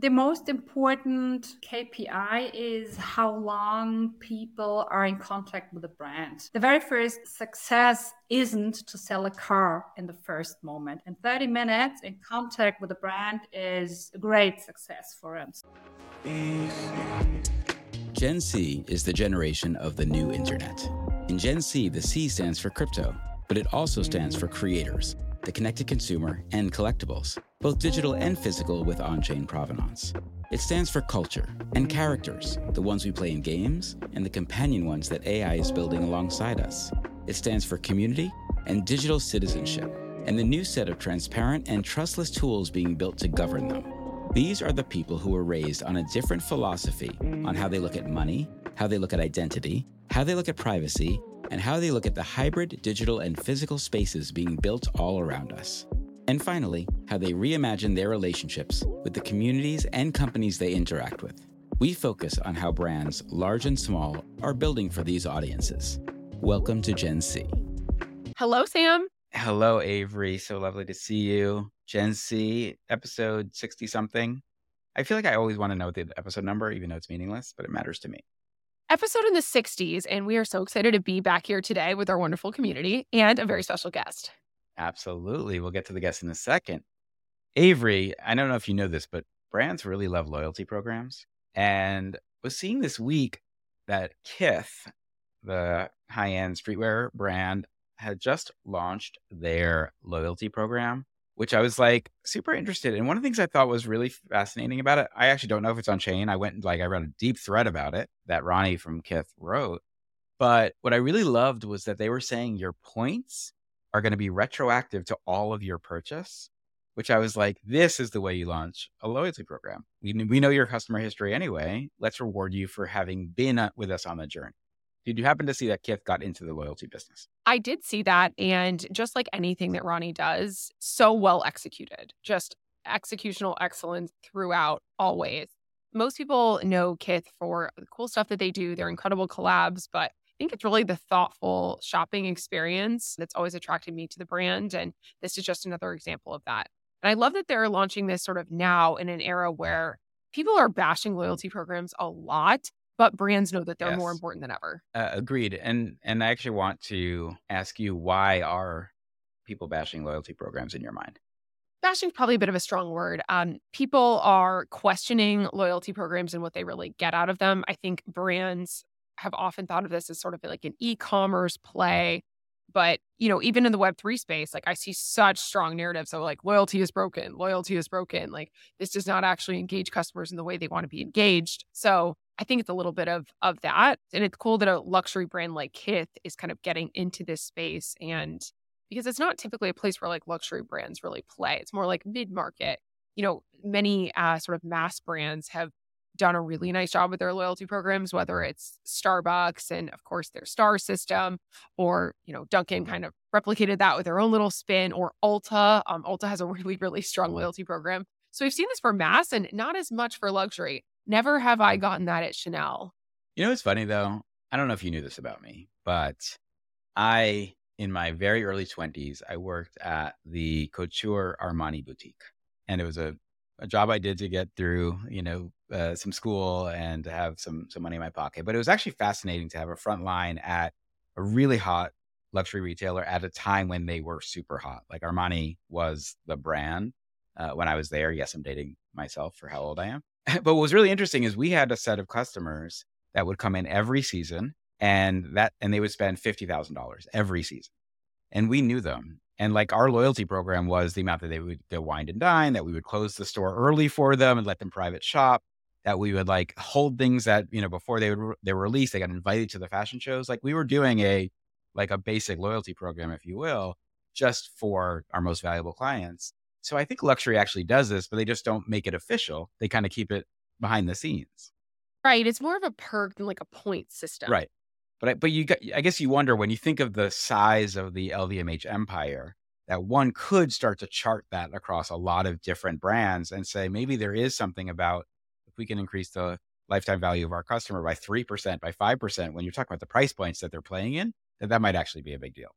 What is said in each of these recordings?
The most important KPI is how long people are in contact with the brand. The very first success isn't to sell a car in the first moment. And 30 minutes in contact with the brand is a great success for us. Gen C is the generation of the new internet. In Gen C, the C stands for crypto, but it also stands for creators, the connected consumer, and collectibles, both digital and physical with on chain provenance. It stands for culture and characters, the ones we play in games and the companion ones that AI is building alongside us. It stands for community and digital citizenship, and the new set of transparent and trustless tools being built to govern them. These are the people who were raised on a different philosophy on how they look at money, how they look at identity, how they look at privacy, and how they look at the hybrid digital and physical spaces being built all around us. And finally, how they reimagine their relationships with the communities and companies they interact with. We focus on how brands, large and small, are building for these audiences. Welcome to Gen C. Hello, Sam. Hello, Avery. So lovely to see you. Gen C, episode 60 something. I feel like I always want to know the episode number, even though it's meaningless, but it matters to me episode in the 60s, and we are so excited to be back here today with our wonderful community and a very special guest. Absolutely. We'll get to the guest in a second. Avery, I don't know if you know this, but brands really love loyalty programs. And was seeing this week that Kith, the high end streetwear brand, had just launched their loyalty program which I was like super interested in. One of the things I thought was really fascinating about it, I actually don't know if it's on chain. I went and like I read a deep thread about it that Ronnie from Kith wrote. But what I really loved was that they were saying your points are going to be retroactive to all of your purchase, which I was like, this is the way you launch a loyalty program. We, we know your customer history anyway. Let's reward you for having been uh, with us on the journey. Did you happen to see that Kith got into the loyalty business? I did see that. And just like anything that Ronnie does, so well executed, just executional excellence throughout, always. Most people know Kith for the cool stuff that they do, their incredible collabs, but I think it's really the thoughtful shopping experience that's always attracted me to the brand. And this is just another example of that. And I love that they're launching this sort of now in an era where people are bashing loyalty programs a lot but brands know that they're yes. more important than ever. Uh, agreed. And and I actually want to ask you why are people bashing loyalty programs in your mind? Bashing is probably a bit of a strong word. Um, people are questioning loyalty programs and what they really get out of them. I think brands have often thought of this as sort of like an e-commerce play. But, you know, even in the web3 space, like I see such strong narratives of like loyalty is broken, loyalty is broken. Like this does not actually engage customers in the way they want to be engaged. So I think it's a little bit of of that. And it's cool that a luxury brand like Kith is kind of getting into this space and because it's not typically a place where like luxury brands really play. It's more like mid-market. You know, many uh, sort of mass brands have done a really nice job with their loyalty programs, whether it's Starbucks and of course their star system, or you know, Dunkin' kind of replicated that with their own little spin, or Ulta. Um, Ulta has a really, really strong loyalty program. So we've seen this for mass and not as much for luxury. Never have I gotten that at Chanel. You know what's funny though? I don't know if you knew this about me, but I, in my very early 20s, I worked at the Couture Armani boutique. And it was a, a job I did to get through, you know, uh, some school and to have some some money in my pocket. But it was actually fascinating to have a front line at a really hot luxury retailer at a time when they were super hot. Like Armani was the brand uh, when I was there. Yes, I'm dating myself for how old I am. but what was really interesting is we had a set of customers that would come in every season and that and they would spend $50,000 every season. And we knew them. And like our loyalty program was the amount that they would go wind and dine, that we would close the store early for them and let them private shop, that we would like hold things that, you know, before they would they were released, they got invited to the fashion shows. Like we were doing a like a basic loyalty program, if you will, just for our most valuable clients. So I think luxury actually does this, but they just don't make it official. They kind of keep it behind the scenes. Right. It's more of a perk than like a point system. Right. But I, but you got, I guess you wonder when you think of the size of the LVMH empire that one could start to chart that across a lot of different brands and say maybe there is something about if we can increase the lifetime value of our customer by 3% by 5% when you're talking about the price points that they're playing in that that might actually be a big deal.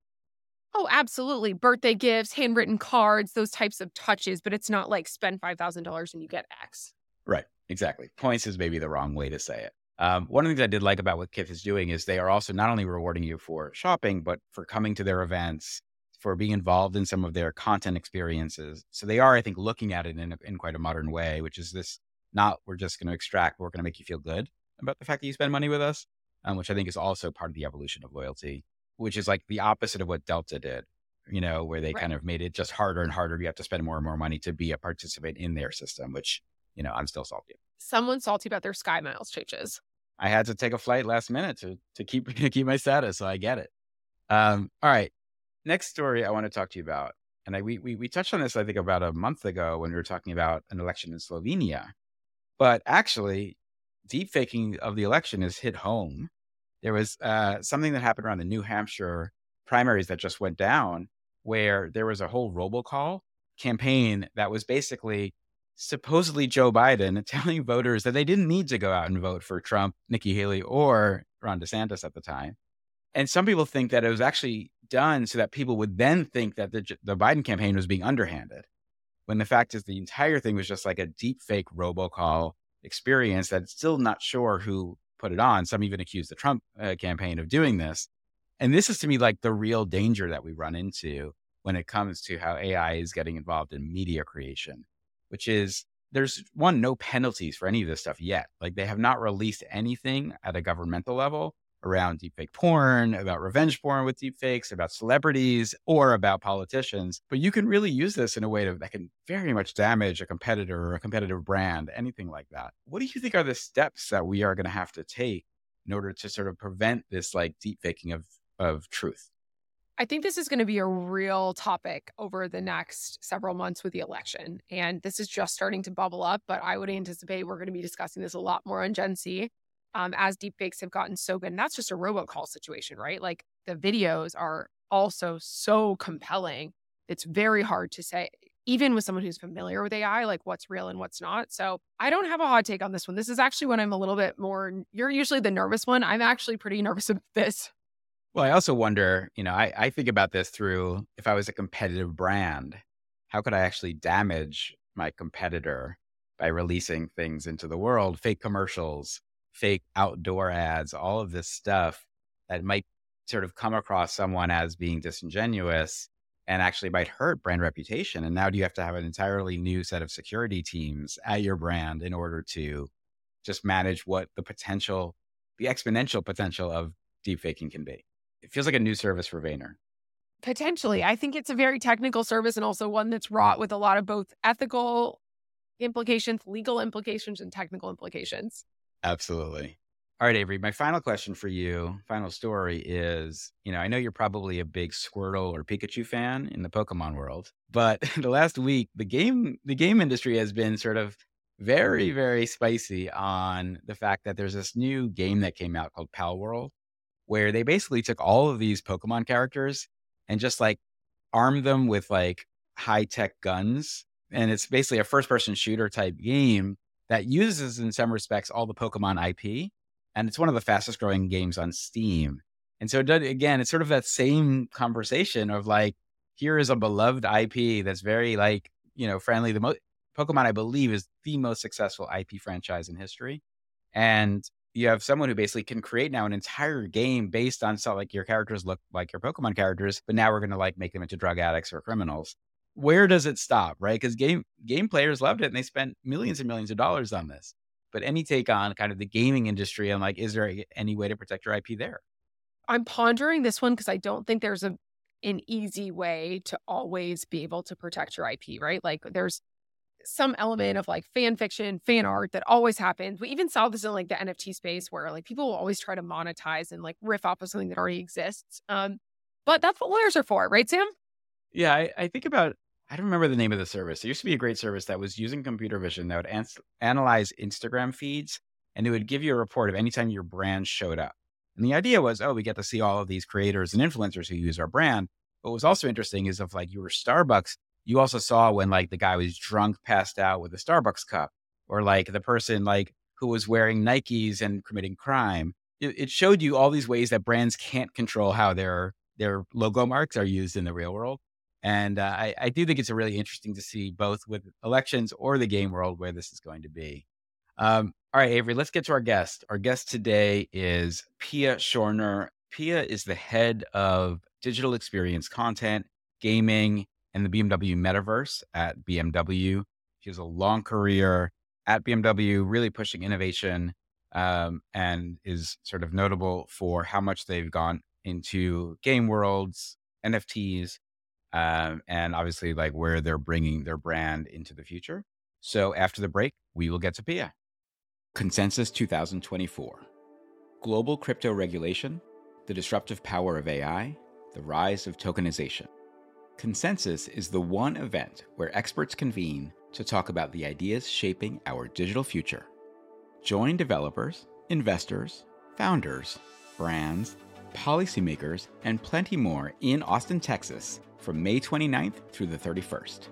Oh, absolutely. Birthday gifts, handwritten cards, those types of touches, but it's not like spend $5,000 and you get X. Right. Exactly. Points is maybe the wrong way to say it. Um, one of the things I did like about what Kith is doing is they are also not only rewarding you for shopping, but for coming to their events, for being involved in some of their content experiences. So they are, I think, looking at it in, a, in quite a modern way, which is this not we're just going to extract, we're going to make you feel good about the fact that you spend money with us, um, which I think is also part of the evolution of loyalty which is like the opposite of what Delta did, you know, where they right. kind of made it just harder and harder. You have to spend more and more money to be a participant in their system, which, you know, I'm still salty. Someone salty about their Sky Miles changes. I had to take a flight last minute to to keep to keep my status, so I get it. Um, all right. Next story I want to talk to you about. And I, we, we, we touched on this, I think, about a month ago when we were talking about an election in Slovenia. But actually, deep faking of the election has hit home there was uh, something that happened around the New Hampshire primaries that just went down, where there was a whole robocall campaign that was basically supposedly Joe Biden telling voters that they didn't need to go out and vote for Trump, Nikki Haley, or Ron DeSantis at the time. And some people think that it was actually done so that people would then think that the, the Biden campaign was being underhanded. When the fact is, the entire thing was just like a deep fake robocall experience that's still not sure who put it on. Some even accuse the Trump uh, campaign of doing this. And this is to me like the real danger that we run into when it comes to how AI is getting involved in media creation, which is there's one, no penalties for any of this stuff yet. Like they have not released anything at a governmental level around deepfake porn, about revenge porn with deepfakes, about celebrities, or about politicians. But you can really use this in a way to, that can very much damage a competitor or a competitive brand, anything like that. What do you think are the steps that we are going to have to take in order to sort of prevent this like deepfaking of, of truth? I think this is going to be a real topic over the next several months with the election. And this is just starting to bubble up, but I would anticipate we're going to be discussing this a lot more on Gen C um, as deepfakes have gotten so good. And that's just a robocall situation, right? Like the videos are also so compelling. It's very hard to say, even with someone who's familiar with AI, like what's real and what's not. So I don't have a hot take on this one. This is actually when I'm a little bit more, you're usually the nervous one. I'm actually pretty nervous about this. Well, I also wonder, you know, I, I think about this through if I was a competitive brand, how could I actually damage my competitor by releasing things into the world, fake commercials, fake outdoor ads, all of this stuff that might sort of come across someone as being disingenuous and actually might hurt brand reputation. And now do you have to have an entirely new set of security teams at your brand in order to just manage what the potential, the exponential potential of deepfaking can be? It feels like a new service for Vayner. Potentially. I think it's a very technical service and also one that's wrought with a lot of both ethical implications, legal implications, and technical implications. Absolutely. All right, Avery, my final question for you, final story is, you know, I know you're probably a big Squirtle or Pikachu fan in the Pokemon world, but the last week the game the game industry has been sort of very very spicy on the fact that there's this new game that came out called Palworld where they basically took all of these Pokemon characters and just like armed them with like high-tech guns and it's basically a first person shooter type game that uses, in some respects, all the Pokemon IP. And it's one of the fastest growing games on Steam. And so, again, it's sort of that same conversation of like, here is a beloved IP that's very like, you know, friendly. The Pokemon, I believe, is the most successful IP franchise in history. And you have someone who basically can create now an entire game based on like your characters look like your Pokemon characters, but now we're going to like make them into drug addicts or criminals where does it stop, right? Because game game players loved it and they spent millions and millions of dollars on this. but any take on kind of the gaming industry and like, is there any way to protect your IP there? I'm pondering this one because I don't think there's a an easy way to always be able to protect your IP, right? Like there's some element of like fan fiction, fan art that always happens. We even saw this in like the NFT space where like people will always try to monetize and like riff off of something that already exists. Um, but that's what lawyers are for, right, Sam? Yeah, I, I think about I don't remember the name of the service. It used to be a great service that was using computer vision that would analyze Instagram feeds and it would give you a report of anytime your brand showed up. And the idea was, oh, we get to see all of these creators and influencers who use our brand. But what was also interesting is if like you were Starbucks, you also saw when like the guy was drunk, passed out with a Starbucks cup, or like the person like who was wearing Nikes and committing crime. It, it showed you all these ways that brands can't control how their their logo marks are used in the real world. And uh, I, I do think it's really interesting to see both with elections or the game world where this is going to be. Um, all right, Avery, let's get to our guest. Our guest today is Pia Schörner. Pia is the head of digital experience content, gaming, and the BMW metaverse at BMW. She has a long career at BMW, really pushing innovation, um, and is sort of notable for how much they've gone into game worlds, NFTs, um, and obviously like where they're bringing their brand into the future. So after the break, we will get to Pia. Consensus 2024 Global Crypto Regulation, the Disruptive Power of AI, the Rise of Tokenization. Consensus is the one event where experts convene to talk about the ideas shaping our digital future. Join developers, investors, founders, brands, policymakers, and plenty more in Austin, Texas from May 29th through the 31st.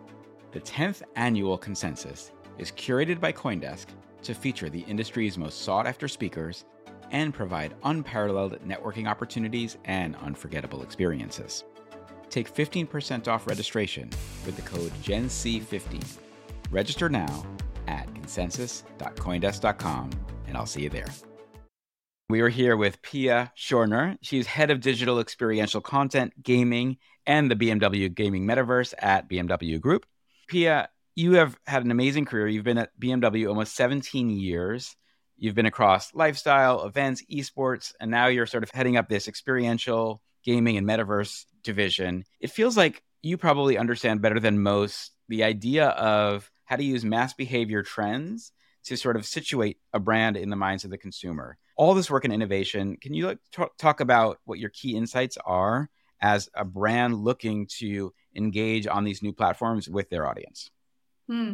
The 10th annual Consensus is curated by Coindesk to feature the industry's most sought after speakers and provide unparalleled networking opportunities and unforgettable experiences. Take 15% off registration with the code GENC15. Register now at consensus.coindesk.com, and I'll see you there. We are here with Pia Schörner. She's head of digital experiential content, gaming, and the BMW gaming metaverse at BMW Group. Pia, you have had an amazing career. You've been at BMW almost 17 years. You've been across lifestyle, events, esports, and now you're sort of heading up this experiential gaming and metaverse division. It feels like you probably understand better than most the idea of how to use mass behavior trends to sort of situate a brand in the minds of the consumer. All this work in innovation, can you talk about what your key insights are as a brand looking to engage on these new platforms with their audience? Hmm.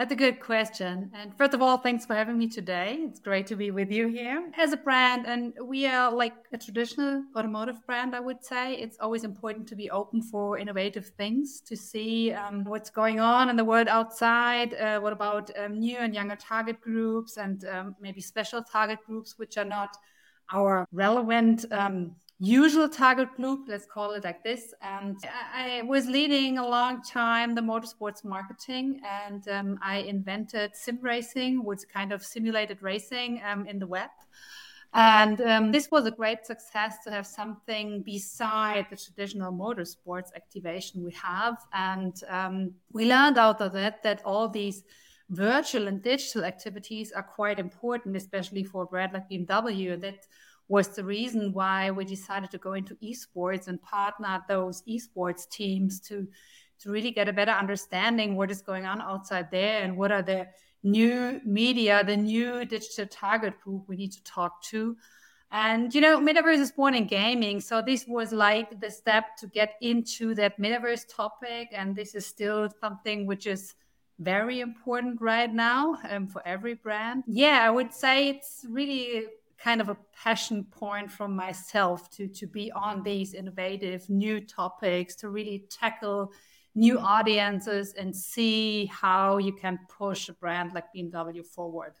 That's a good question. And first of all, thanks for having me today. It's great to be with you here. As a brand, and we are like a traditional automotive brand, I would say, it's always important to be open for innovative things, to see um, what's going on in the world outside. Uh, what about um, new and younger target groups and um, maybe special target groups, which are not our relevant um, usual target group, let's call it like this. And I was leading a long time the motorsports marketing, and um, I invented sim racing, which kind of simulated racing um, in the web. And um, this was a great success to have something beside the traditional motorsports activation we have. And um, we learned out of that that all these virtual and digital activities are quite important, especially for a brand like BMW, that was the reason why we decided to go into esports and partner those esports teams to to really get a better understanding what is going on outside there and what are the new media, the new digital target group we need to talk to. And you know, metaverse is born in gaming, so this was like the step to get into that metaverse topic, and this is still something which is very important right now um, for every brand. Yeah, I would say it's really kind of a passion point from myself to to be on these innovative new topics to really tackle new audiences and see how you can push a brand like BMW forward.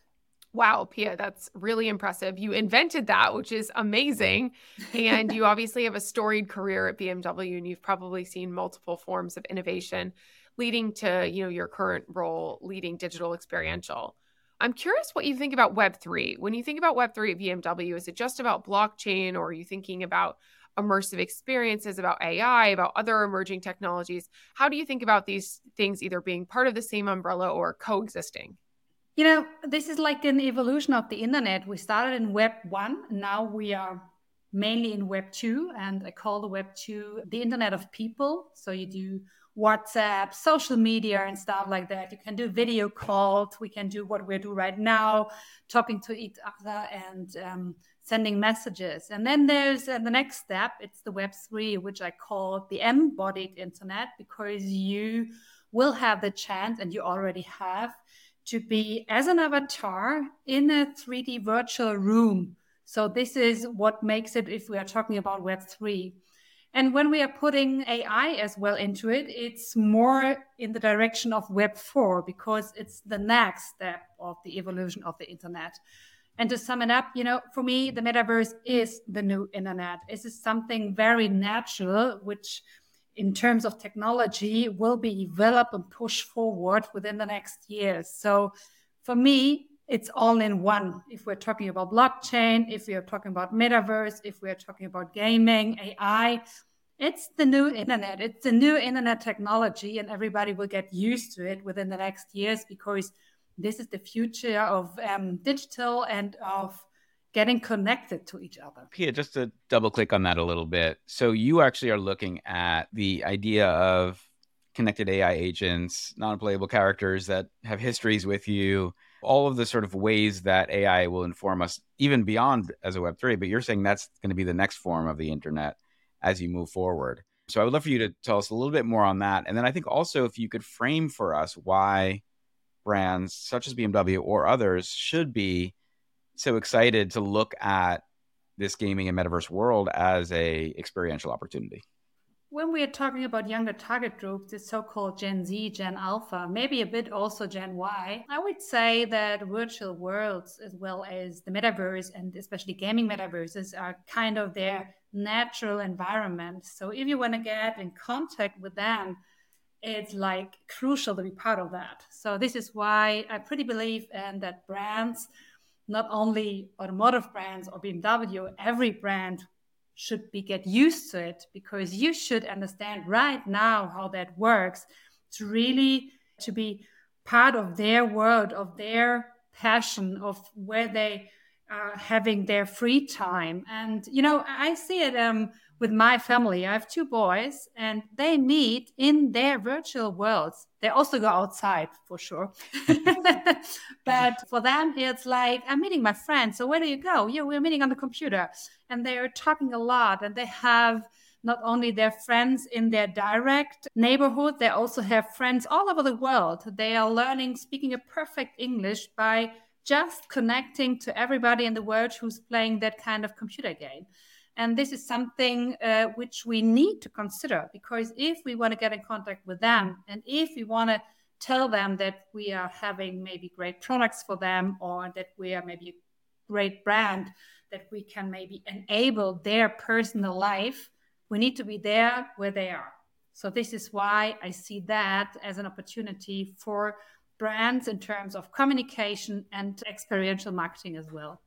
Wow, Pia, that's really impressive. You invented that, which is amazing. And you obviously have a storied career at BMW and you've probably seen multiple forms of innovation leading to, you know, your current role leading digital experiential. I'm curious what you think about Web3. When you think about Web3 at BMW, is it just about blockchain or are you thinking about immersive experiences, about AI, about other emerging technologies? How do you think about these things either being part of the same umbrella or coexisting? You know, this is like an evolution of the internet. We started in Web 1, now we are mainly in Web 2, and I call the Web 2 the internet of people. So you do WhatsApp, social media, and stuff like that. You can do video calls. We can do what we do right now, talking to each other and um, sending messages. And then there's uh, the next step. It's the Web three, which I call the embodied internet, because you will have the chance, and you already have, to be as an avatar in a 3D virtual room. So this is what makes it if we are talking about Web three and when we are putting AI as well into it, it's more in the direction of Web 4 because it's the next step of the evolution of the internet. And to sum it up, you know, for me, the metaverse is the new internet. This is something very natural, which in terms of technology will be developed and pushed forward within the next years. So for me, it's all in one. If we're talking about blockchain, if we are talking about metaverse, if we are talking about gaming, AI, it's the new internet. It's the new internet technology, and everybody will get used to it within the next years because this is the future of um, digital and of getting connected to each other. Pia, just to double click on that a little bit. So, you actually are looking at the idea of connected AI agents, non playable characters that have histories with you all of the sort of ways that AI will inform us, even beyond as a Web3. But you're saying that's going to be the next form of the internet as you move forward. So I would love for you to tell us a little bit more on that. And then I think also if you could frame for us why brands such as BMW or others should be so excited to look at this gaming and metaverse world as a experiential opportunity when we are talking about younger target groups, the so-called Gen Z, Gen Alpha, maybe a bit also Gen Y, I would say that virtual worlds as well as the metaverse and especially gaming metaverses are kind of their natural environment. So if you want to get in contact with them, it's like crucial to be part of that. So this is why I pretty believe in that brands, not only automotive brands or BMW, every brand should be get used to it because you should understand right now how that works. To really to be part of their world of their passion of where they are having their free time. And you know i see it um, with my family. I have two boys and they meet in their virtual worlds. They also go outside for sure. But for them it's like i'm meeting my friends so where do you go? Yeah we're meeting on the computer. And they are talking a lot and they have not only their friends in their direct neighborhood they also have friends all over the world. They are learning speaking a perfect english by just connecting to everybody in the world who's playing that kind of computer game and this is something uh, which we need to consider because if we want to get in contact with them and if we want to tell them that we are having maybe great products for them or that we are maybe a great brand that we can maybe enable their personal life, we need to be there where they are. So, this is why I see that as an opportunity for brands in terms of communication and experiential marketing as well.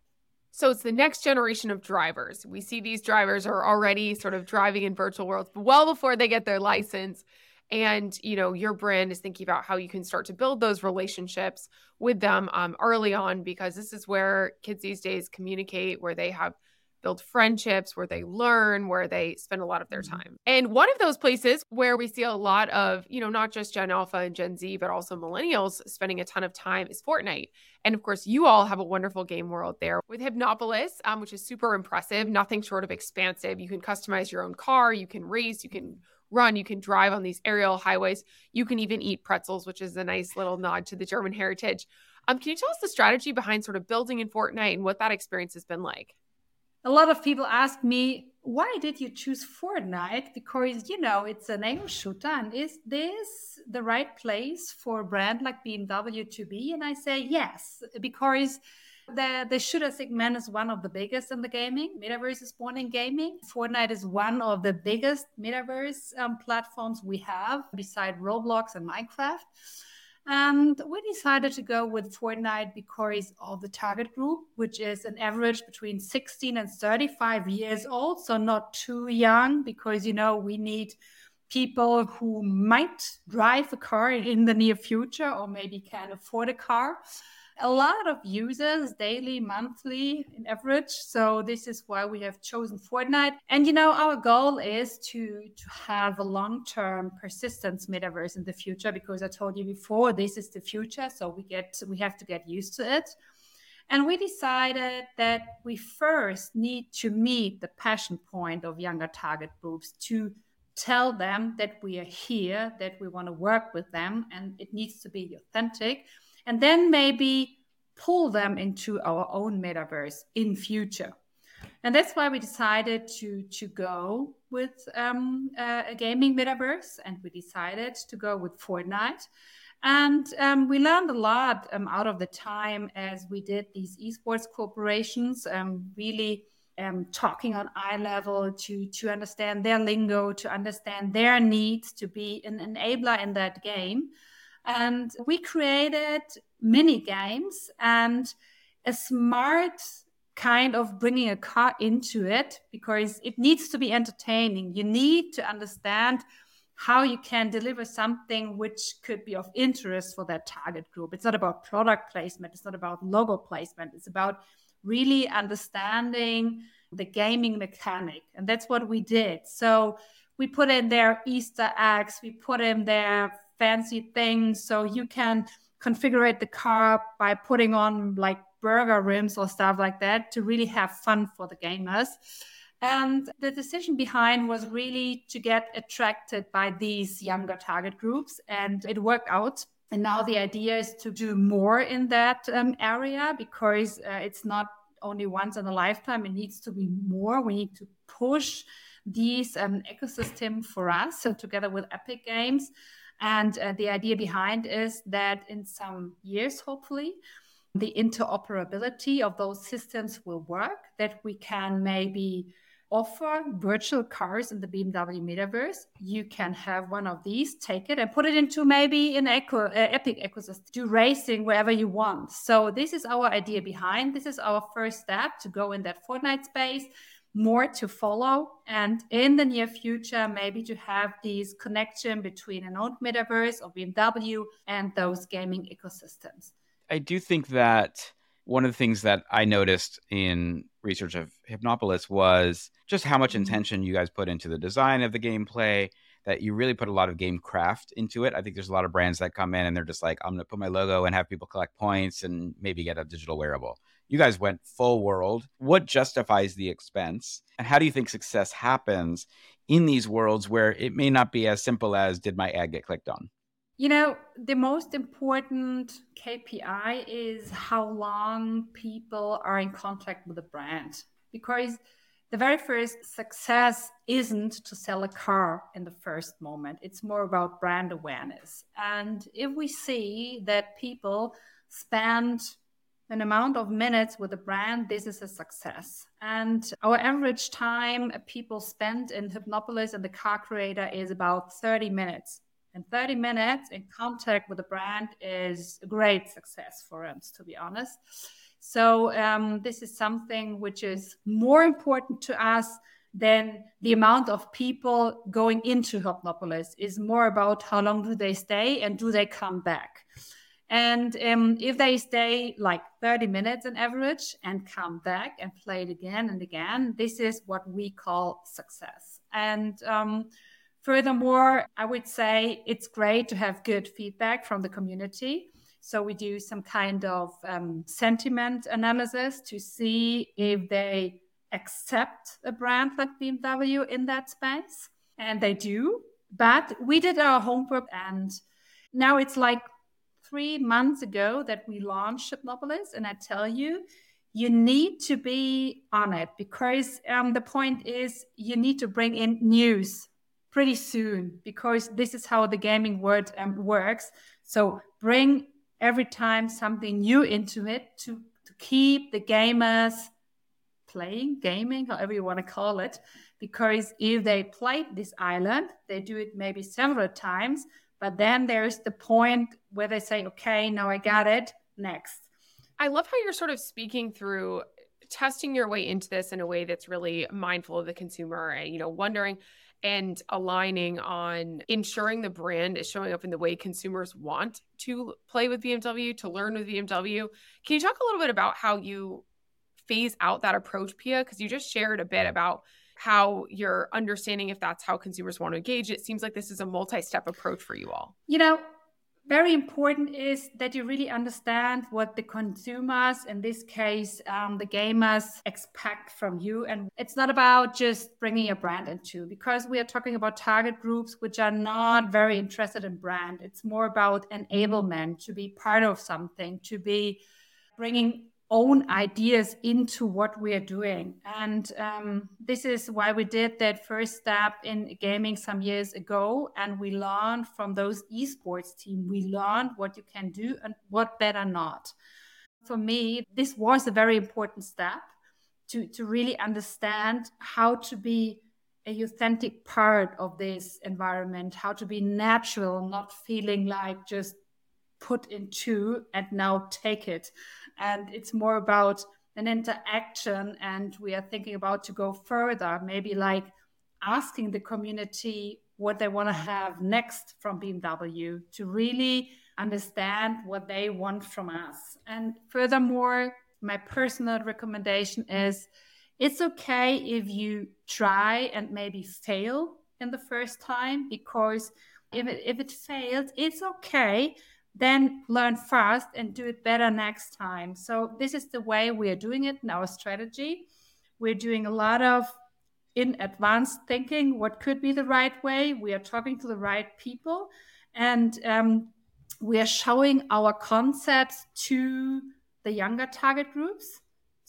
So it's the next generation of drivers. We see these drivers are already sort of driving in virtual worlds well before they get their license. And you know your brand is thinking about how you can start to build those relationships with them um, early on because this is where kids these days communicate, where they have build friendships, where they learn, where they spend a lot of their mm-hmm. time. And one of those places where we see a lot of, you know, not just Gen Alpha and Gen Z, but also millennials spending a ton of time is Fortnite. And of course, you all have a wonderful game world there with Hypnopolis, um, which is super impressive, nothing short of expansive. You can customize your own car, you can race, you can run, you can drive on these aerial highways, you can even eat pretzels, which is a nice little nod to the German heritage. Um, can you tell us the strategy behind sort of building in Fortnite and what that experience has been like? A lot of people ask me, why did you choose Fortnite? Because, you know, it's an aim shooter. And is this the right place for a brand like BMW to be? And I say yes, because the, the shooter segment is one of the biggest in the gaming. Metaverse is born in gaming. Fortnite is one of the biggest metaverse um, platforms we have beside Roblox and Minecraft. And we decided to go with Fortnite because of the target group, which is an average between 16 and 35 years old. So not too young because, you know, we need people who might drive a car in the near future or maybe can afford a car. A lot of users daily, monthly, in average. So this is why we have chosen Fortnite. And you know, our goal is to to have a long-term persistence metaverse in the future because I told you before this is the future. So we get we have to get used to it. And we decided that we first need to meet the passion point of younger target groups to tell them that we are here, that we want to work with them, and it needs to be authentic. And then maybe pull them into our own metaverse in future. And that's why we decided to to go with um, a gaming metaverse, and we decided to go with Fortnite. And um, we learned a lot um, out of the time as we did these esports corporations, um, really um, talking on eye level to to understand their lingo, to understand their needs, to be an enabler in that game. And we created mini games and a smart kind of bringing a car into it because it needs to be entertaining. You need to understand how you can deliver something which could be of interest for that target group. It's not about product placement, it's not about logo placement, it's about really understanding the gaming mechanic. And that's what we did. So we put in there Easter eggs, we put in there fancy things. So you can configure the car by putting on like burger rims or stuff like that to really have fun for the gamers. And the decision behind was really to get attracted by these younger target groups, and it worked out. And now the idea is to do more in that um, area because uh, it's not only once in a lifetime, it needs to be more. We need to push these um, ecosystem for us, so together with Epic Games. And uh, the idea behind is that in some years, hopefully, the interoperability of those systems will work, that we can maybe offer virtual cars in the BMW metaverse. You can have one of these, take it, and put it into maybe an eco, uh, Epic ecosystem, do racing wherever you want. So this is our idea behind. This is our first step to go in that Fortnite space. More to follow, and in the near future, maybe to have these connection between an owned metaverse of BMW and those gaming ecosystems. I do think that one of the things that I noticed in research of Hypnopolis was just how much mm-hmm. intention you guys put into the design of the gameplay, that you really put a lot of game craft into it. I think there's a lot of brands that come in and they're just like, I'm going to put my logo and have people collect points and maybe get a digital wearable. You guys went full world. What justifies the expense? And how do you think success happens in these worlds where it may not be as simple as did my ad get clicked on? You know, the most important KPI is how long people are in contact with the brand. Because the very first success isn't to sell a car in the first moment, it's more about brand awareness. And if we see that people spend an amount of minutes with a brand, this is a success. And our average time people spend in Hypnopolis and the car creator is about 30 minutes. And 30 minutes in contact with the brand is a great success for us, to be honest. So, um, this is something which is more important to us than the amount of people going into Hypnopolis is more about how long do they stay and do they come back. And um, if they stay like 30 minutes on average and come back and play it again and again, this is what we call success. And um, Furthermore, I would say it's great to have good feedback from the community. So we do some kind of um, sentiment analysis to see if they accept a brand like BMW in that space. And they do. But we did our homework, and now it's like three months ago that we launched Hypnopolis. And I tell you, you need to be on it because um, the point is you need to bring in news pretty soon because this is how the gaming world um, works. So bring every time something new into it to, to keep the gamers playing, gaming, however you want to call it. Because if they play this island, they do it maybe several times, but then there's the point where they say, okay, now I got it, next. I love how you're sort of speaking through testing your way into this in a way that's really mindful of the consumer and you know wondering and aligning on ensuring the brand is showing up in the way consumers want to play with BMW, to learn with BMW. Can you talk a little bit about how you phase out that approach, Pia? Because you just shared a bit about how you're understanding if that's how consumers want to engage. It seems like this is a multi step approach for you all. You know, very important is that you really understand what the consumers, in this case, um, the gamers, expect from you. And it's not about just bringing a brand into, because we are talking about target groups which are not very interested in brand. It's more about enablement, to be part of something, to be bringing own ideas into what we are doing. And um, this is why we did that first step in gaming some years ago. And we learned from those esports team, we learned what you can do and what better not. For me, this was a very important step to, to really understand how to be a authentic part of this environment, how to be natural, not feeling like just put into and now take it. And it's more about an interaction and we are thinking about to go further maybe like asking the community what they want to have next from bmw to really understand what they want from us. And furthermore my personal recommendation is it's okay if you try and maybe fail in the first time because if it, if it fails it's okay then learn fast and do it better next time. So this is the way we are doing it in our strategy. We're doing a lot of in advanced thinking. What could be the right way? We are talking to the right people, and um, we are showing our concepts to the younger target groups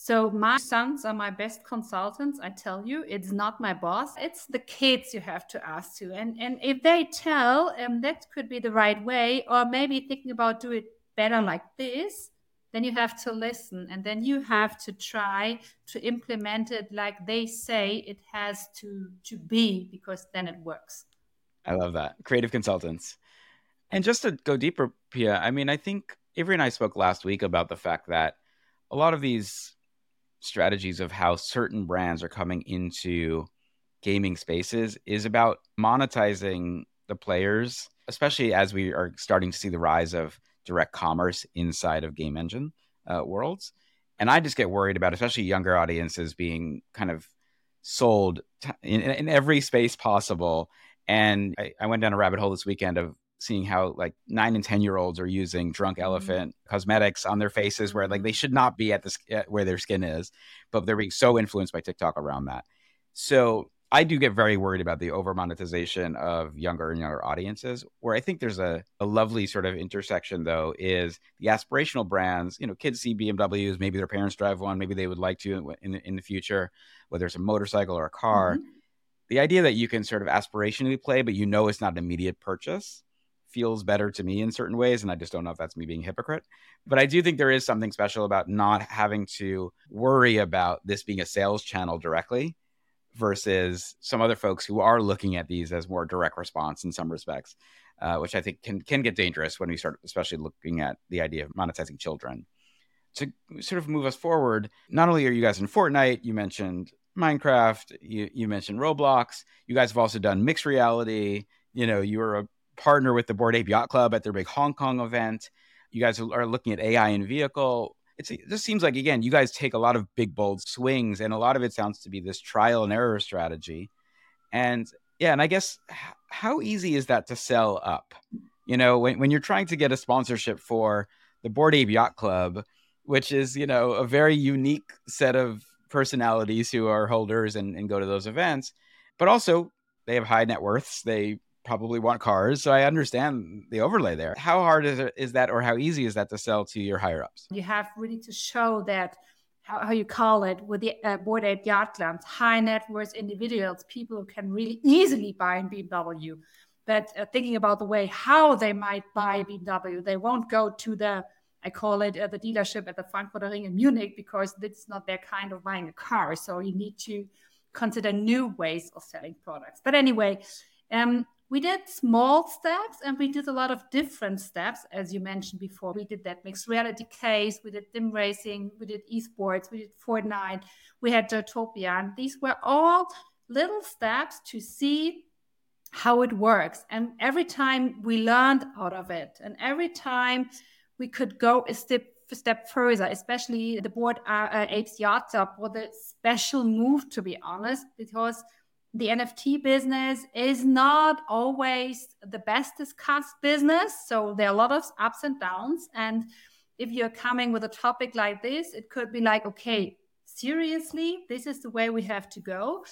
so my sons are my best consultants. I tell you, it's not my boss. It's the kids you have to ask to. And and if they tell, um, that could be the right way, or maybe thinking about do it better like this, then you have to listen, and then you have to try to implement it like they say it has to to be, because then it works. I love that creative consultants. And just to go deeper, Pia, I mean, I think Avery and I spoke last week about the fact that a lot of these strategies of how certain brands are coming into gaming spaces is about monetizing the players, especially as we are starting to see the rise of direct commerce inside of game engine uh, worlds. And I just get worried about, especially younger audiences, being kind of sold t- in, in every space possible. And I, I went down a rabbit hole this weekend of seeing how like nine and ten year olds are using drunk mm-hmm. elephant mm-hmm. cosmetics on their faces where like they should not be at this where their skin is but they're being so influenced by tiktok around that so i do get very worried about the over monetization of younger and younger audiences where i think there's a, a lovely sort of intersection though is the aspirational brands you know kids see bmws maybe their parents drive one maybe they would like to in, in, in the future whether it's a motorcycle or a car mm-hmm. the idea that you can sort of aspirationally play but you know it's not an immediate purchase feels better to me in certain ways. And I just don't know if that's me being hypocrite. But I do think there is something special about not having to worry about this being a sales channel directly versus some other folks who are looking at these as more direct response in some respects, uh, which I think can, can get dangerous when we start, especially looking at the idea of monetizing children. To sort of move us forward, not only are you guys in Fortnite, you mentioned Minecraft, you, you mentioned Roblox, you guys have also done mixed reality. You know, you were a partner with the Bored Ape Yacht Club at their big Hong Kong event. You guys are looking at AI in vehicle. It's, it just seems like, again, you guys take a lot of big, bold swings, and a lot of it sounds to be this trial and error strategy. And yeah, and I guess how easy is that to sell up? You know, when, when you're trying to get a sponsorship for the Bored Ape Yacht Club, which is, you know, a very unique set of personalities who are holders and, and go to those events, but also they have high net worths. They probably want cars. So I understand the overlay there. How hard is, it, is that, or how easy is that to sell to your higher ups? You have really to show that. How, how you call it with the uh, Bored Ape Yacht Club, high net worth individuals, people who can really easily buy a BMW. But uh, thinking about the way how they might buy BMW, they won't go to the I call it uh, the dealership at the Frankfurter Ring in Munich because it's not their kind of buying a car. So you need to consider new ways of selling products. But anyway, um, we did small steps and we did a lot of different steps as you mentioned before we did that mixed reality case we did sim racing we did esports we did fortnite we had Zootopia and these were all little steps to see how it works. And every time we learned out of it, and every time we could go a step step further, especially the bored uh, uh, apes yacht club was a special move, to be honest, because the NFT business is not always the best discussed business. So there are a lot of ups and downs. And if you're coming with a topic like this, it could be like, okay, seriously, this is the way we have to go.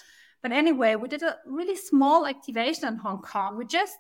But anyway, we did a really small activation in Hong Kong. We just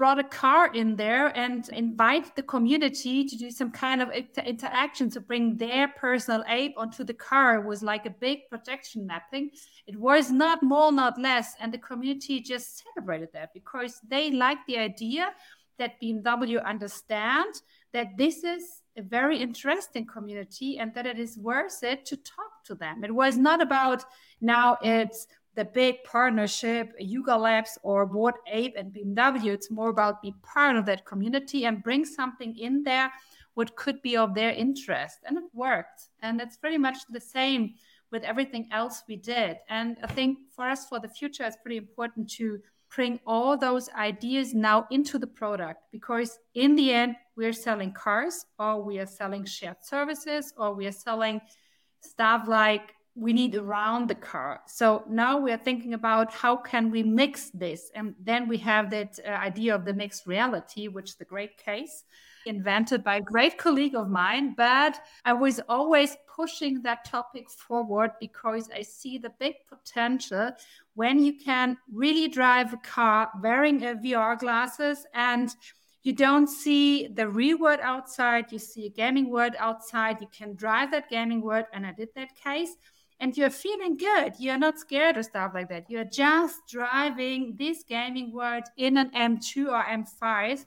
brought a car in there and invite the community to do some kind of inter- interaction to bring their personal ape onto the car. Was like a big projection mapping. It was not more not less and the community just celebrated that because they like the idea that bmw understand that this is a very interesting community and that it is worth it to talk to them. It was not about now it's the big partnership, Yuga Labs or Bored Ape and BMW. It's more about be part of that community and bring something in there what could be of their interest. And it worked. And it's pretty much the same with everything else we did. And I think for us for the future, it's pretty important to bring all those ideas now into the product because in the end, we're selling cars or we are selling shared services or we are selling stuff like we need around the car. So now we are thinking about how can we mix this, and then we have that uh, idea of the mixed reality, which is the great case invented by a great colleague of mine. But I was always pushing that topic forward because I see the big potential when you can really drive a car wearing a VR glasses and you don't see the real world outside, you see a gaming world outside, you can drive that gaming world, and I did that case and you're feeling good. You're not scared or stuff like that. You're just driving this gaming world in an M2 or M5,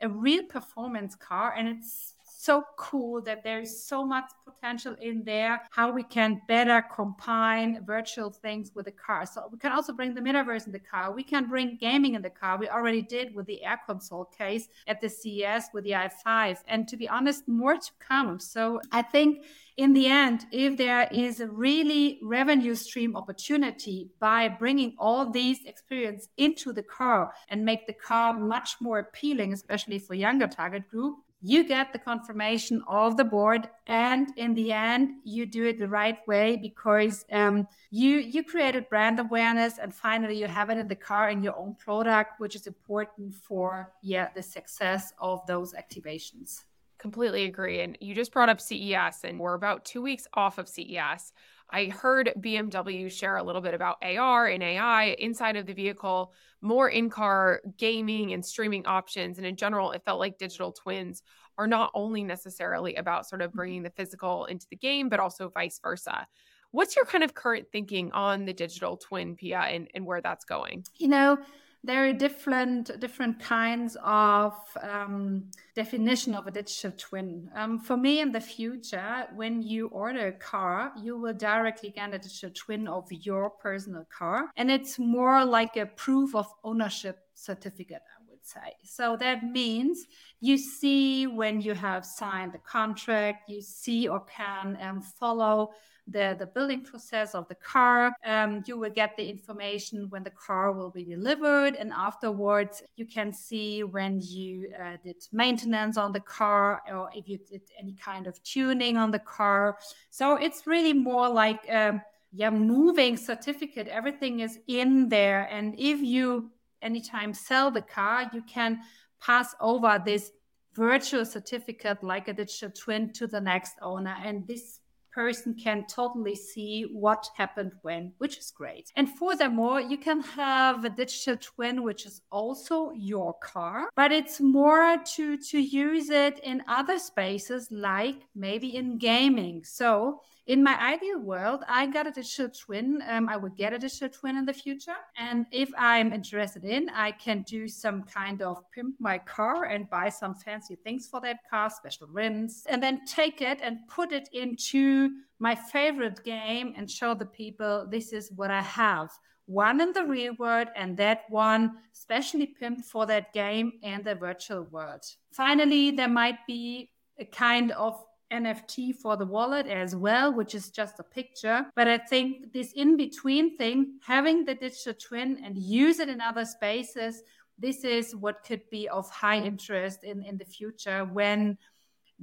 a real performance car, and it's so cool that there is so much potential in there how we can better combine virtual things with the car. So we can also bring the metaverse in the car. We can bring gaming in the car. We already did with the AirConsole case at the ces with the i5 and to be honest more to come. So i think in the end, if there is a really revenue stream opportunity by bringing all these experience into the car and make the car much more appealing, especially for younger target group, you get the confirmation of the board and in the end you do it the right way because um, you you created brand awareness and finally you have it in the car in your own product which is important for yeah the success of those activations. Completely agree and you just brought up ces and we're about two weeks off of ces I heard BMW share a little bit about AR and AI inside of the vehicle, more in car gaming and streaming options. And in general, it felt like digital twins are not only necessarily about sort of mm-hmm. bringing the physical into the game, but also vice versa. What's your kind of current thinking on the digital twin, Pia, and, and where that's going? You know, there are different different kinds of um, definition of a digital twin. Um, for me, in the future, when you order a car, you will directly get a digital twin of your personal car, and it's more like a proof of ownership certificate. I would say. So that means you see when you have signed the contract, you see or can um, follow the, the building process of the car. Um, you will get the information when the car will be delivered, and afterwards, you can see when you uh, did maintenance on the car or if you did any kind of tuning on the car. So it's really more like um, yeah, moving certificate. Everything is in there, and if you anytime sell the car, you can pass over this virtual certificate like a digital twin to the next owner. And this person can totally see what happened when, which is great. And furthermore, you can have a digital twin, which is also your car, but it's more to, to use it in other spaces, like maybe in gaming. So in my ideal world, I got a digital twin. Um, I would get a digital twin in the future. And if I'm interested in, I can do some kind of pimp my car and buy some fancy things for that car, special rims, and then take it and put it into my favorite game and show the people this is what I have. One in the real world and that one specially pimped for that game and the virtual world. Finally, there might be a kind of NFT for the wallet as well, which is just a picture. But I think this in between thing, having the digital twin and use it in other spaces, this is what could be of high interest in, in the future when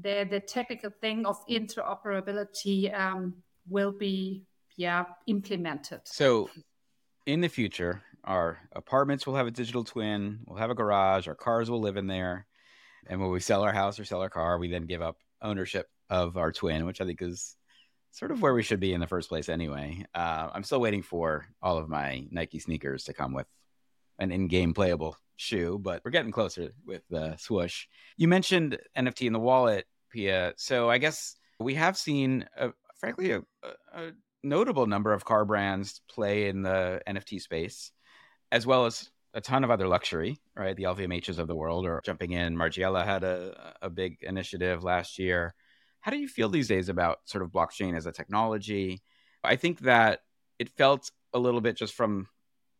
the, the technical thing of interoperability um, will be yeah implemented. So in the future, our apartments will have a digital twin, we'll have a garage, our cars will live in there. And when we sell our house or sell our car, we then give up ownership of our twin, which I think is sort of where we should be in the first place anyway. Uh, I'm still waiting for all of my Nike sneakers to come with an in-game playable shoe, but we're getting closer with the swoosh. You mentioned NFT in the wallet, Pia. So I guess we have seen, a, frankly, a, a notable number of car brands play in the NFT space, as well as a ton of other luxury, right? The LVMHs of the world are jumping in. Margiela had a, a big initiative last year. How do you feel these days about sort of blockchain as a technology? I think that it felt a little bit just from,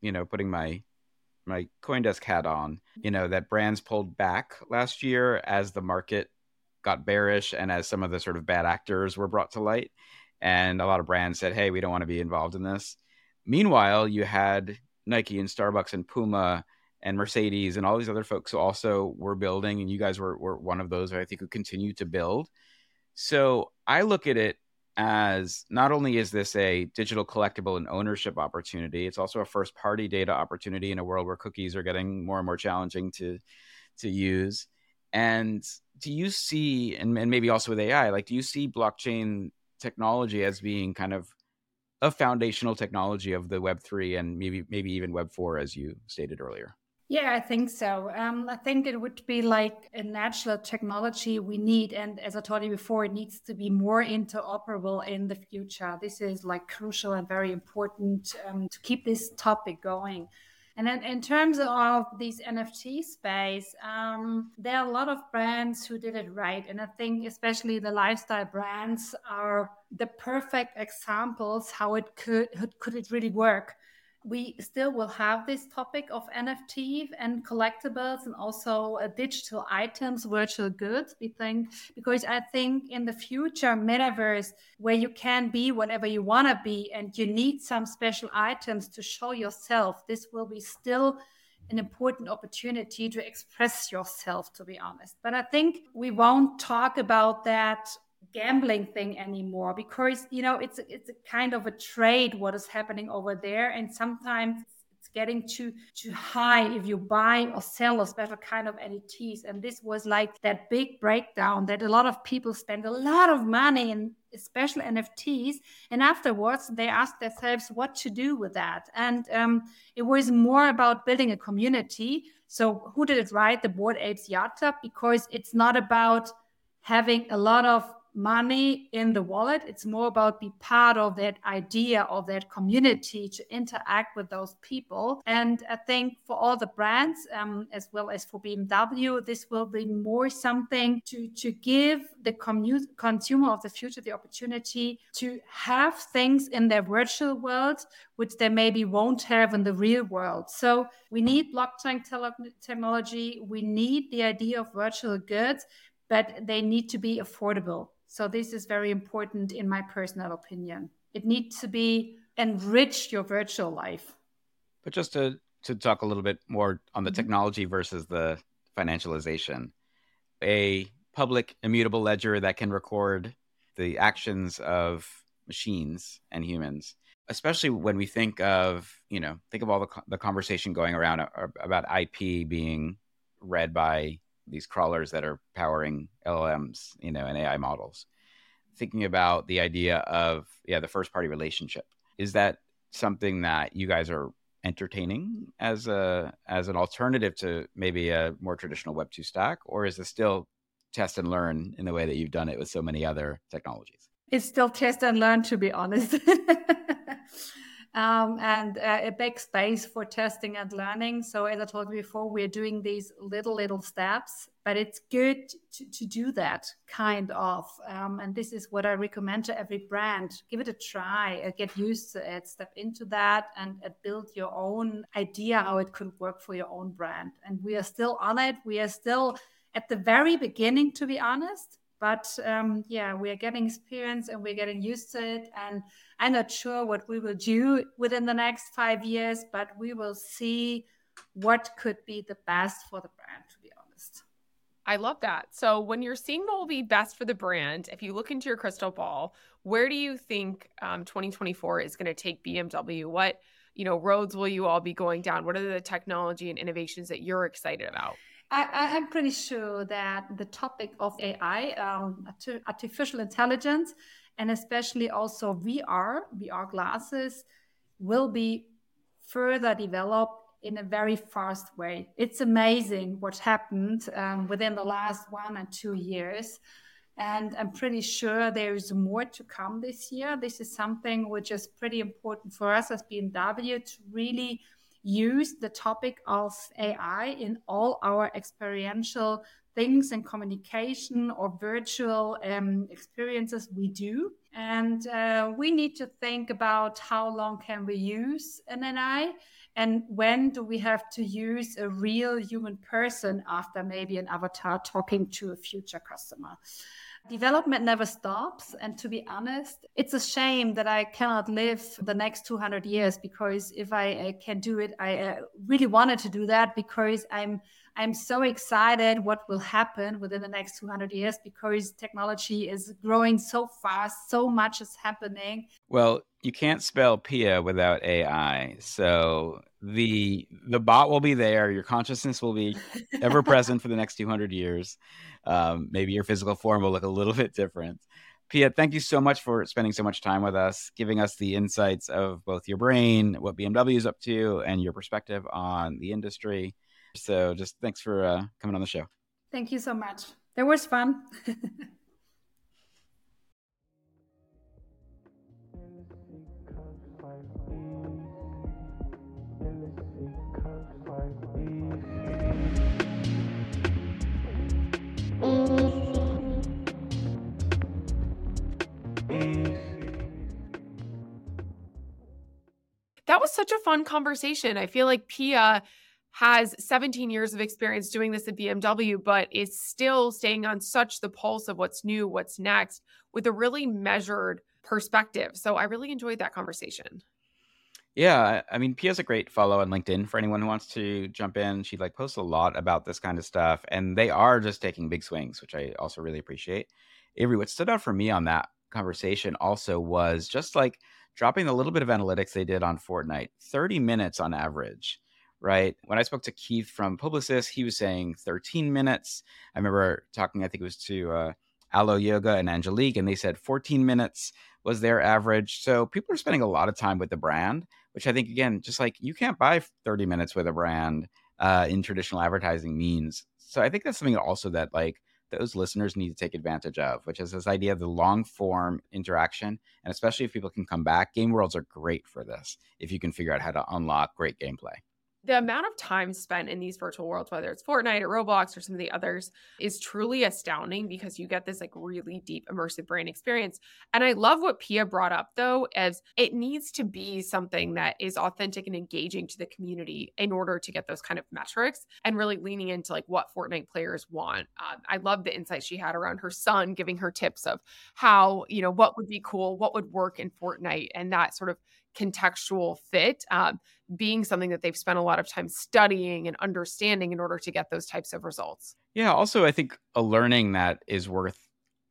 you know, putting my my CoinDesk hat on, you know, that brands pulled back last year as the market got bearish and as some of the sort of bad actors were brought to light. And a lot of brands said, hey, we don't want to be involved in this. Meanwhile, you had Nike and Starbucks and Puma and Mercedes and all these other folks who also were building, and you guys were, were one of those I think who continue to build. So I look at it as not only is this a digital collectible and ownership opportunity, it's also a first party data opportunity in a world where cookies are getting more and more challenging to to use. And do you see, and, and maybe also with AI, like do you see blockchain technology as being kind of a foundational technology of the Web three and maybe maybe even Web four, as you stated earlier? Yeah, I think so. Um, I think it would be like a natural technology we need. And as I told you before, it needs to be more interoperable in the future. This is like crucial and very important um, to keep this topic going. And then in terms of these NFT space, um, there are a lot of brands who did it right. And I think especially the lifestyle brands are the perfect examples how it could, could it really work we still will have this topic of NFT and collectibles and also uh, digital items, virtual goods. We think because I think in the future metaverse where you can be whatever you want to be and you need some special items to show yourself, this will be still an important opportunity to express yourself to be honest. But I think we won't talk about that gambling thing anymore because you know it's it's a kind of a trade what is happening over there. And sometimes it's getting too too high if you buy or sell a special kind of NFTs and this was like that big breakdown that a lot of people spend a lot of money in special NFTs and afterwards they ask themselves what to do with that. And um, it was more about building a community. So who did it right? The Bored Apes Yacht Club because it's not about having a lot of money in the wallet. It's more about be part of that idea of that community to interact with those people. And I think for all the brands, um, as well as for BMW, this will be more something to, to give the commu- consumer of the future the opportunity to have things in their virtual world which they maybe won't have in the real world. So we need blockchain te- technology. We need the idea of virtual goods, but they need to be affordable. So this is very important in my personal opinion. It needs to be enrich your virtual life. But just to to talk a little bit more on the mm-hmm. technology versus the financialization, a public immutable ledger that can record the actions of machines and humans especially when we think of you know think of all the, the conversation going around about ip being read by these crawlers that are powering LLMs, you know, and AI models. Thinking about the idea of yeah, the first party relationship. Is that something that you guys are entertaining as a as an alternative to maybe a more traditional web 2 stack or is it still test and learn in the way that you've done it with so many other technologies it's still test and learn to be honest um, and uh, a big space for testing and learning. So, as I told you before, we're doing these little, little steps, but it's good to, to do that kind of. Um, and this is what I recommend to every brand give it a try, uh, get used to it, step into that, and uh, build your own idea how it could work for your own brand. And we are still on it. We are still at the very beginning, to be honest But um, yeah, we are getting experience and we're getting used to it. And I'm not sure what we will do within the next five years, but we will see what could be the best for the brand, to be honest. I love that. So, when you're seeing what will be best for the brand, if you look into your crystal ball, where do you think um, 2024 is going to take BMW? What you know roads will you all be going down? What are the technology and innovations that you're excited about? I, am pretty sure that the topic of AI, um, artificial intelligence, and especially also VR, VR glasses, will be further developed in a very fast way. It's amazing what happened um, within the last one and two years. And I'm pretty sure there is more to come this year. This is something which is pretty important for us as BMW to really use the topic of AI in all our experiential things and communication or virtual um, experiences we do. And uh, we need to think about how long can we use an AI and when do we have to use a real human person after maybe an avatar talking to a future customer. Development never stops. And to be honest, it's a shame that I cannot live the next 200 years because if I uh, can do it, I uh, really wanted to do that because I'm I'm so excited what will happen within the next 200 years because technology is growing so fast, so much is happening. Well, you can't spell Pia without AI. So the the bot will be there, your consciousness will be ever present for the next 200 years. Um, maybe your physical form will look a little bit different. Pia, thank you so much for spending so much time with us, giving us the insights of both your brain, what BMW is up to, and your perspective on the industry. So just thanks for uh, coming on the show. Thank you so much. It was fun. That was such a fun conversation. I feel like Pia has 17 years of experience doing this at BMW, but is still staying on such the pulse of what's new, what's next, with a really measured perspective. So I really enjoyed that conversation. Yeah, I mean, Pia's a great follow on LinkedIn for anyone who wants to jump in. She like posts a lot about this kind of stuff, and they are just taking big swings, which I also really appreciate. Avery, what stood out for me on that conversation also was just like dropping the little bit of analytics they did on Fortnite, 30 minutes on average right? When I spoke to Keith from Publicis, he was saying 13 minutes. I remember talking, I think it was to uh, Alo Yoga and Angelique, and they said 14 minutes was their average. So people are spending a lot of time with the brand, which I think, again, just like you can't buy 30 minutes with a brand uh, in traditional advertising means. So I think that's something also that like those listeners need to take advantage of, which is this idea of the long form interaction. And especially if people can come back, game worlds are great for this if you can figure out how to unlock great gameplay the amount of time spent in these virtual worlds, whether it's Fortnite or Roblox or some of the others, is truly astounding because you get this like really deep immersive brain experience. And I love what Pia brought up though, as it needs to be something that is authentic and engaging to the community in order to get those kind of metrics and really leaning into like what Fortnite players want. Um, I love the insight she had around her son, giving her tips of how, you know, what would be cool, what would work in Fortnite, and that sort of contextual fit um, being something that they've spent a lot of time studying and understanding in order to get those types of results. Yeah. Also, I think a learning that is worth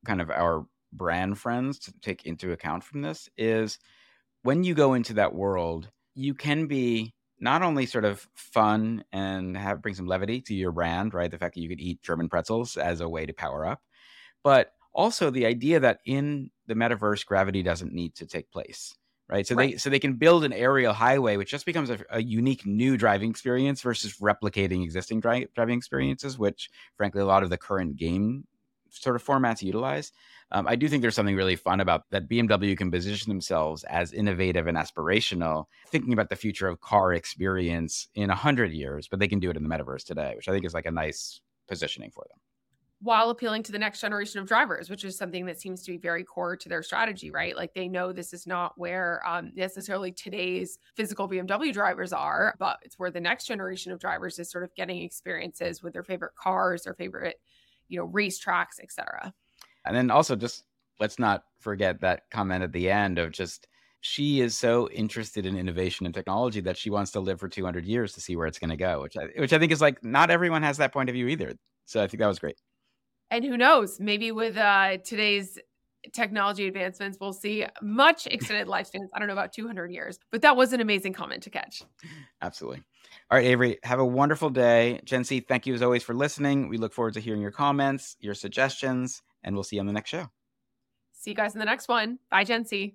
kind of our brand friends to take into account from this is when you go into that world, you can be not only sort of fun and have bring some levity to your brand, right? The fact that you could eat German pretzels as a way to power up, but also the idea that in the metaverse, gravity doesn't need to take place right? So right. they so they can build an aerial highway, which just becomes a, a unique new driving experience versus replicating existing dri- driving experiences, which frankly a lot of the current game sort of formats utilize. Um, I do think there's something really fun about that BMW can position themselves as innovative and aspirational, thinking about the future of car experience in a hundred years, but they can do it in the metaverse today, which I think is like a nice positioning for them while appealing to the next generation of drivers, which is something that seems to be very core to their strategy, right? Like they know this is not where um, necessarily today's physical BMW drivers are, but it's where the next generation of drivers is sort of getting experiences with their favorite cars, their favorite, you know, racetracks, etc. And then also just let's not forget that comment at the end of just she is so interested in innovation and technology that she wants to live for 200 years to see where it's going to go, which I, which I think is like not everyone has that point of view either. So I think that was great. And who knows, maybe with uh, today's technology advancements, we'll see much extended lifespans. I don't know about 200 years, but that was an amazing comment to catch. Absolutely. All right, Avery, have a wonderful day. Gen-C, thank you as always for listening. We look forward to hearing your comments, your suggestions, and we'll see you on the next show. See you guys in the next one. Bye, Gen-C.